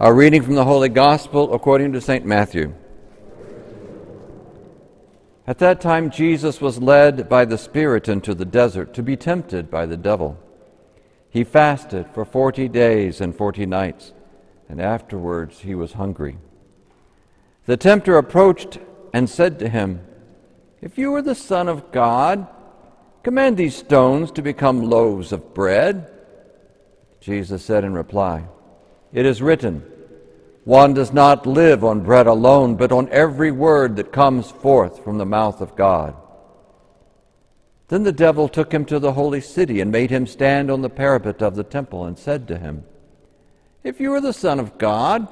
A reading from the Holy Gospel according to St. Matthew. At that time, Jesus was led by the Spirit into the desert to be tempted by the devil. He fasted for forty days and forty nights, and afterwards he was hungry. The tempter approached and said to him, If you are the Son of God, command these stones to become loaves of bread. Jesus said in reply, It is written, One does not live on bread alone, but on every word that comes forth from the mouth of God. Then the devil took him to the holy city and made him stand on the parapet of the temple and said to him, If you are the Son of God,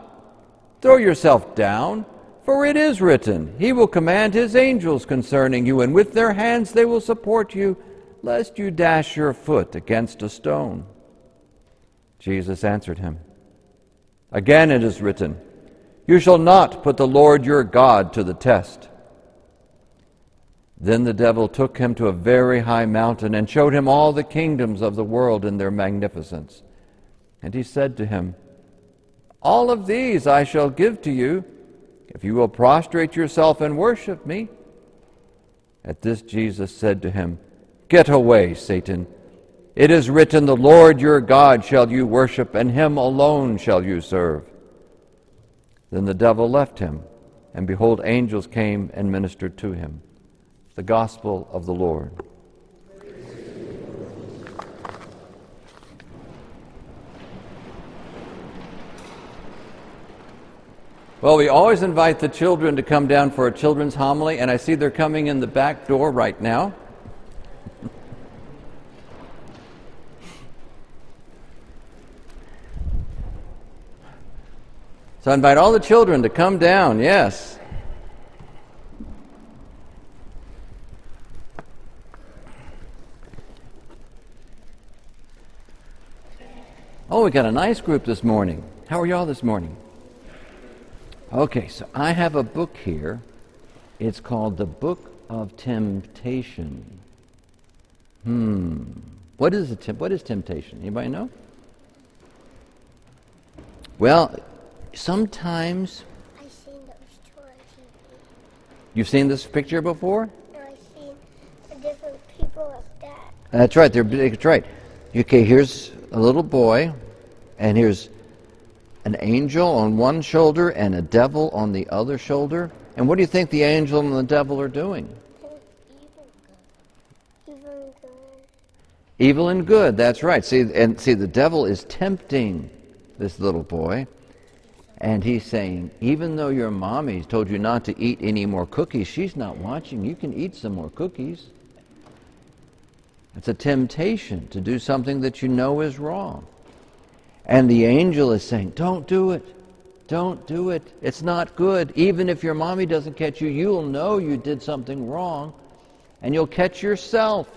throw yourself down, for it is written, He will command His angels concerning you, and with their hands they will support you, lest you dash your foot against a stone. Jesus answered him, Again it is written, You shall not put the Lord your God to the test. Then the devil took him to a very high mountain and showed him all the kingdoms of the world in their magnificence. And he said to him, All of these I shall give to you, if you will prostrate yourself and worship me. At this Jesus said to him, Get away, Satan. It is written, The Lord your God shall you worship, and him alone shall you serve. Then the devil left him, and behold, angels came and ministered to him. The Gospel of the Lord. Well, we always invite the children to come down for a children's homily, and I see they're coming in the back door right now. So I invite all the children to come down, yes. Oh, we got a nice group this morning. How are y'all this morning? Okay, so I have a book here. It's called The Book of Temptation. Hmm. What is, a what is temptation? Anybody know? Well, sometimes. I've seen those two on TV. You've seen this picture before? No, I've seen the different people of that. That's right. They're that's right. Okay, here's a little boy, and here's an angel on one shoulder and a devil on the other shoulder. And what do you think the angel and the devil are doing? Evil good. Evil good. Evil and good. That's right. See, and see, the devil is tempting this little boy, and he's saying, even though your mommy's told you not to eat any more cookies, she's not watching. You can eat some more cookies. It's a temptation to do something that you know is wrong. And the angel is saying, Don't do it. Don't do it. It's not good. Even if your mommy doesn't catch you, you'll know you did something wrong and you'll catch yourself.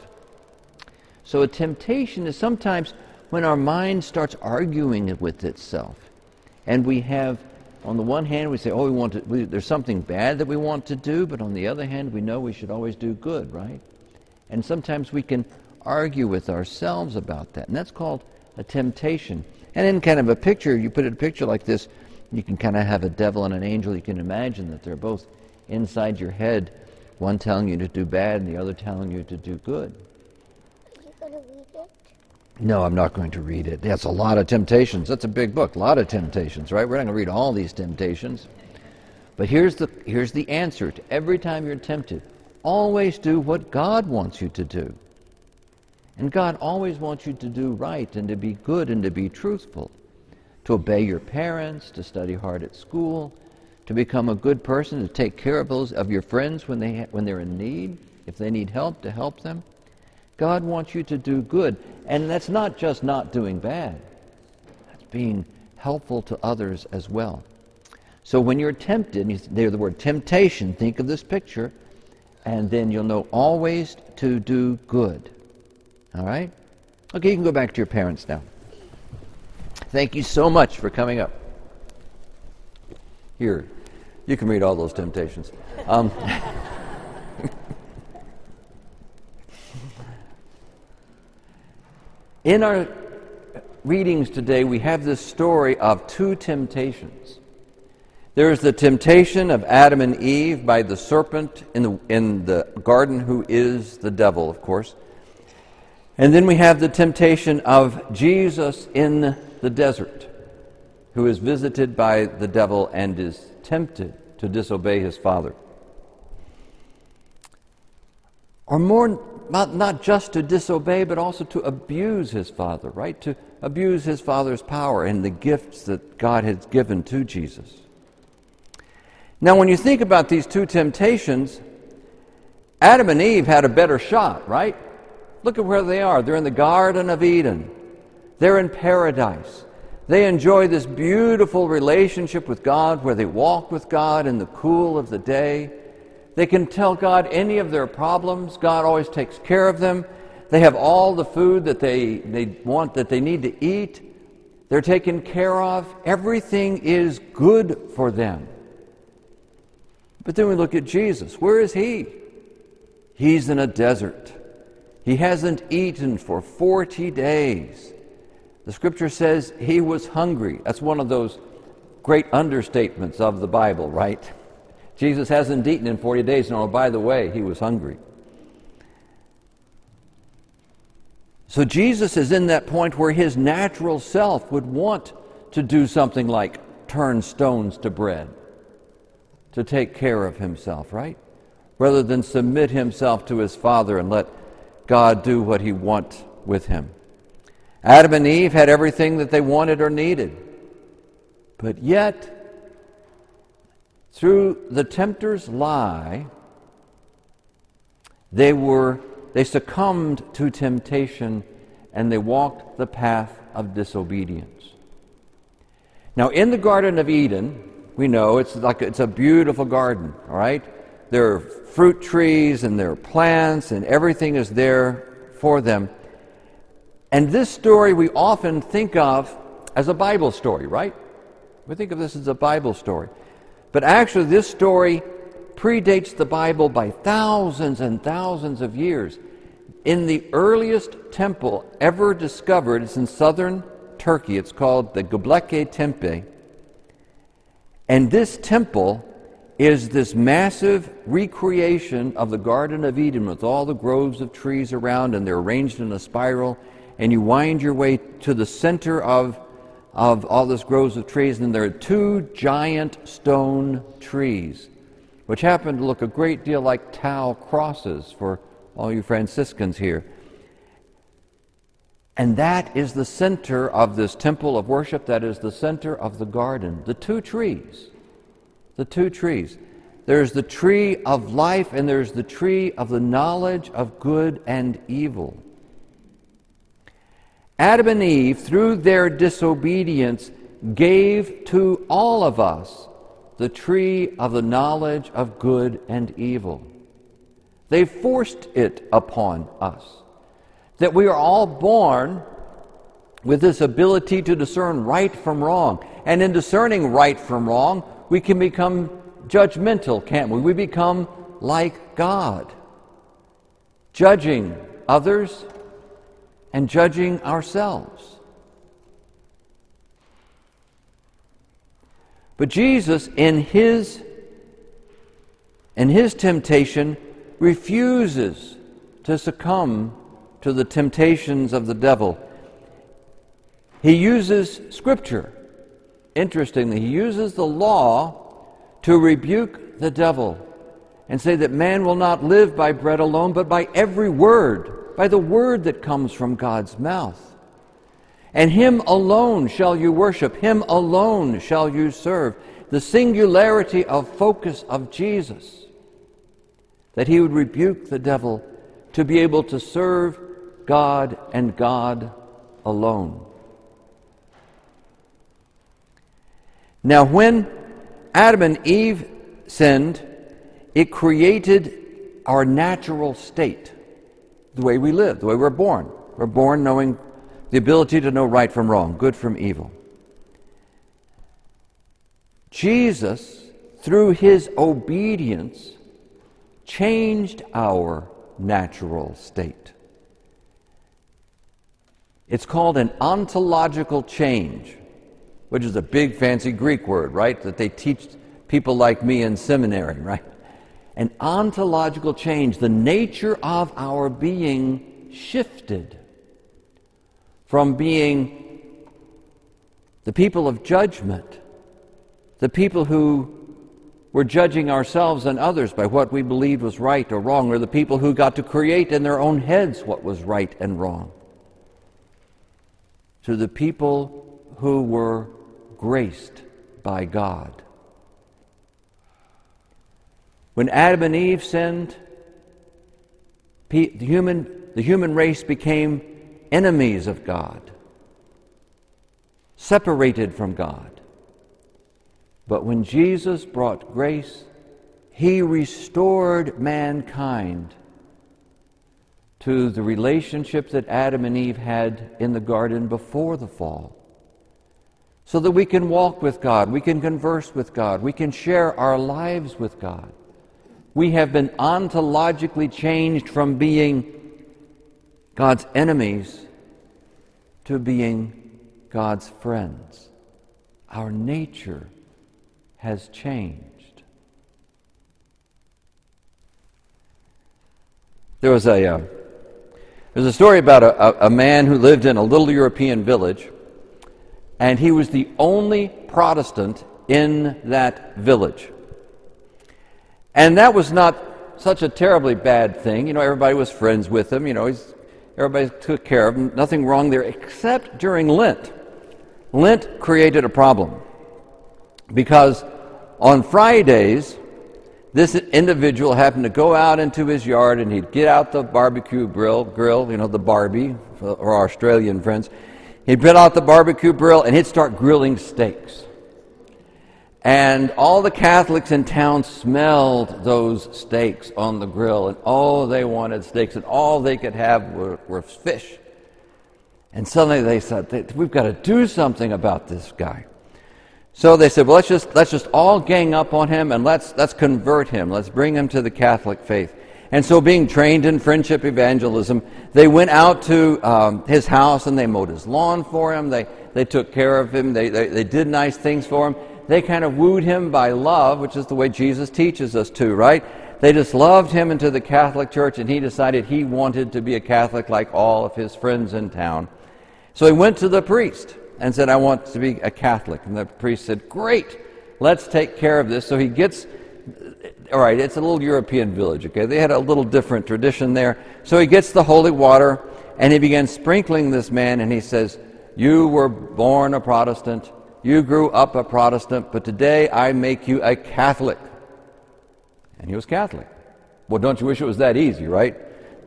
So a temptation is sometimes when our mind starts arguing with itself. And we have, on the one hand, we say, oh, we want to, we, there's something bad that we want to do, but on the other hand, we know we should always do good, right? And sometimes we can argue with ourselves about that. And that's called a temptation. And in kind of a picture, you put a picture like this, you can kind of have a devil and an angel. You can imagine that they're both inside your head, one telling you to do bad and the other telling you to do good. Are you going to read it? No, I'm not going to read it. That's a lot of temptations. That's a big book. A lot of temptations, right? We're not going to read all these temptations. But here's the, here's the answer to every time you're tempted. Always do what God wants you to do. And God always wants you to do right and to be good and to be truthful, to obey your parents, to study hard at school, to become a good person, to take care of those of your friends when they when they're in need, if they need help, to help them. God wants you to do good, and that's not just not doing bad. That's being helpful to others as well. So when you're tempted, you the word temptation. Think of this picture, and then you'll know always to do good. All right? Okay, you can go back to your parents now. Thank you so much for coming up. Here, you can read all those temptations. Um, in our readings today, we have this story of two temptations. There is the temptation of Adam and Eve by the serpent in the, in the garden, who is the devil, of course. And then we have the temptation of Jesus in the desert, who is visited by the devil and is tempted to disobey his father. Or more, not, not just to disobey, but also to abuse his father, right? To abuse his father's power and the gifts that God has given to Jesus. Now, when you think about these two temptations, Adam and Eve had a better shot, right? Look at where they are. They're in the Garden of Eden, they're in paradise. They enjoy this beautiful relationship with God where they walk with God in the cool of the day. They can tell God any of their problems. God always takes care of them. They have all the food that they, they want, that they need to eat. They're taken care of. Everything is good for them. But then we look at Jesus. Where is he? He's in a desert. He hasn't eaten for 40 days. The scripture says he was hungry. That's one of those great understatements of the Bible, right? Jesus hasn't eaten in 40 days. No, by the way, he was hungry. So Jesus is in that point where his natural self would want to do something like turn stones to bread, to take care of himself, right? Rather than submit himself to his Father and let God do what he wants with him. Adam and Eve had everything that they wanted or needed. But yet, through the tempter's lie, they were they succumbed to temptation and they walked the path of disobedience. Now in the garden of Eden, we know it's like it's a beautiful garden, all right? There are fruit trees and there are plants and everything is there for them. And this story we often think of as a Bible story, right? We think of this as a Bible story. But actually, this story predates the Bible by thousands and thousands of years. In the earliest temple ever discovered, it's in southern Turkey. It's called the Göbekli Tepe. And this temple is this massive recreation of the Garden of Eden with all the groves of trees around, and they're arranged in a spiral and you wind your way to the center of, of all this groves of trees, and there are two giant stone trees, which happen to look a great deal like Tau crosses for all you Franciscans here. And that is the center of this temple of worship, that is the center of the garden. The two trees. The two trees. There's the tree of life, and there's the tree of the knowledge of good and evil. Adam and Eve, through their disobedience, gave to all of us the tree of the knowledge of good and evil. They forced it upon us. That we are all born with this ability to discern right from wrong. And in discerning right from wrong, we can become judgmental, can't we? We become like God, judging others and judging ourselves. But Jesus, in his, in his temptation, refuses to succumb to the temptations of the devil. He uses Scripture. Interestingly, he uses the law to rebuke the devil and say that man will not live by bread alone, but by every word by the word that comes from God's mouth. And him alone shall you worship, him alone shall you serve. The singularity of focus of Jesus, that he would rebuke the devil to be able to serve God and God alone. Now, when Adam and Eve sinned, it created our natural state the way we live, the way we're born. We're born knowing the ability to know right from wrong, good from evil. Jesus, through his obedience, changed our natural state. It's called an ontological change, which is a big fancy Greek word, right? That they teach people like me in seminary, right? An ontological change. The nature of our being shifted from being the people of judgment, the people who were judging ourselves and others by what we believed was right or wrong, or the people who got to create in their own heads what was right and wrong, to the people who were graced by God. When Adam and Eve sinned, the human, the human race became enemies of God separated from God. But when Jesus brought grace, he restored mankind to the relationship that Adam and Eve had in the garden before the fall. So that we can walk with God, we can converse with God, we can share our lives with God. We have been ontologically changed from being God's enemies to being God's friends. Our nature has changed. There was a, uh, there's a story about a, a man who lived in a little European village, and he was the only Protestant in that village. And that was not such a terribly bad thing. You know, everybody was friends with him. You know, everybody took care of him. Nothing wrong there, except during Lent. Lent created a problem because on Fridays, this individual happened to go out into his yard and he'd get out the barbecue grill, grill, you know, the Barbie for our Australian friends. He'd get out the barbecue grill and he'd start grilling steaks. And all the Catholics in town smelled those steaks on the grill, and all they wanted steaks, and all they could have were, were fish. And suddenly they said, We've got to do something about this guy. So they said, Well, let's just, let's just all gang up on him and let's, let's convert him. Let's bring him to the Catholic faith. And so, being trained in friendship evangelism, they went out to um, his house and they mowed his lawn for him. They, they took care of him. They, they, they did nice things for him. They kind of wooed him by love, which is the way Jesus teaches us to, right? They just loved him into the Catholic Church, and he decided he wanted to be a Catholic like all of his friends in town. So he went to the priest and said, I want to be a Catholic. And the priest said, Great, let's take care of this. So he gets, all right, it's a little European village, okay? They had a little different tradition there. So he gets the holy water and he begins sprinkling this man and he says, You were born a Protestant, you grew up a Protestant, but today I make you a Catholic. And he was Catholic. Well, don't you wish it was that easy, right?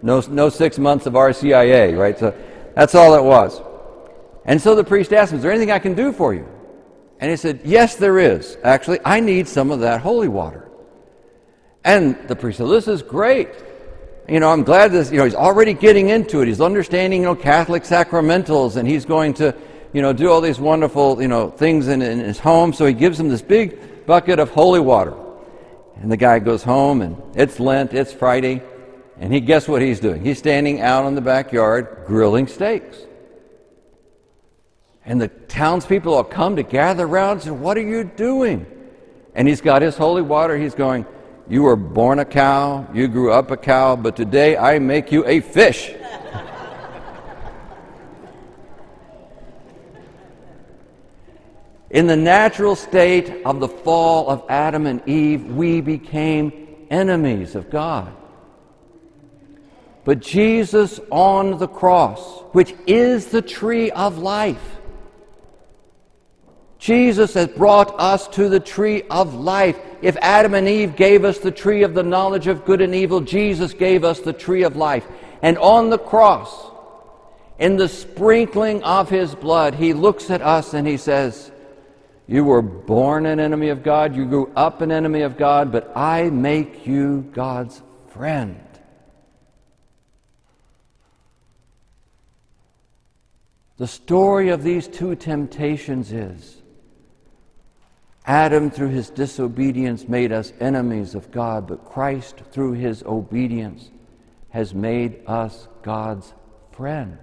No, no six months of RCIA, right? So that's all it was. And so the priest asked him, Is there anything I can do for you? And he said, Yes, there is. Actually, I need some of that holy water. And the priest said, This is great. You know, I'm glad this, you know, he's already getting into it. He's understanding, you know, Catholic sacramentals, and he's going to, you know, do all these wonderful, you know, things in, in his home. So he gives him this big bucket of holy water. And the guy goes home, and it's Lent, it's Friday, and he guess what he's doing? He's standing out in the backyard grilling steaks. And the townspeople all come to gather around and say, What are you doing? And he's got his holy water. He's going, You were born a cow, you grew up a cow, but today I make you a fish. In the natural state of the fall of Adam and Eve, we became enemies of God. But Jesus on the cross, which is the tree of life, Jesus has brought us to the tree of life. If Adam and Eve gave us the tree of the knowledge of good and evil, Jesus gave us the tree of life. And on the cross, in the sprinkling of his blood, he looks at us and he says, You were born an enemy of God, you grew up an enemy of God, but I make you God's friend. The story of these two temptations is Adam, through his disobedience, made us enemies of God, but Christ, through his obedience, has made us God's friends.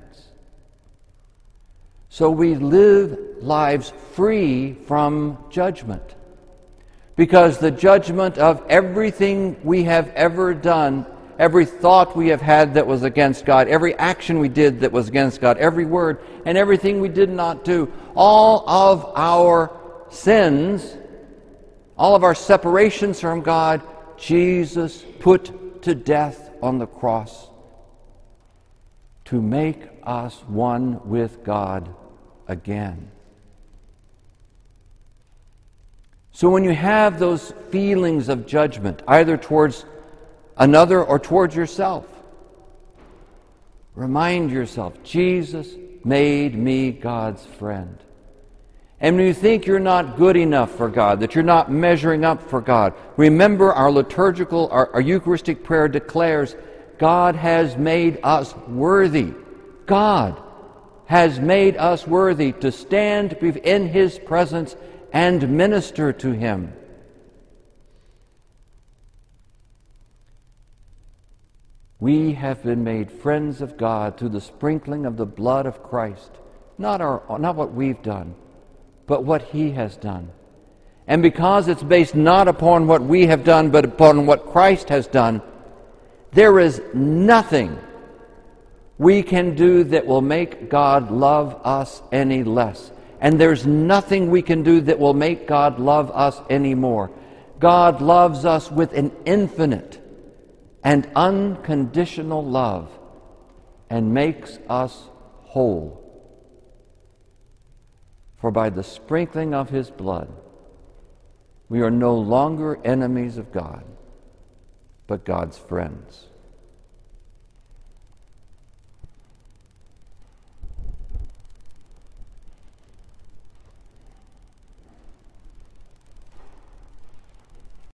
So we live lives free from judgment. Because the judgment of everything we have ever done, every thought we have had that was against God, every action we did that was against God, every word, and everything we did not do, all of our sins, all of our separations from God, Jesus put to death on the cross to make us one with God again. So when you have those feelings of judgment, either towards another or towards yourself, remind yourself Jesus made me God's friend. And when you think you're not good enough for God, that you're not measuring up for God, remember our liturgical, our, our Eucharistic prayer declares God has made us worthy. God has made us worthy to stand in His presence and minister to Him. We have been made friends of God through the sprinkling of the blood of Christ. Not, our, not what we've done, but what He has done. And because it's based not upon what we have done, but upon what Christ has done, there is nothing we can do that will make God love us any less. And there's nothing we can do that will make God love us any more. God loves us with an infinite and unconditional love and makes us whole. For by the sprinkling of his blood, we are no longer enemies of God, but God's friends.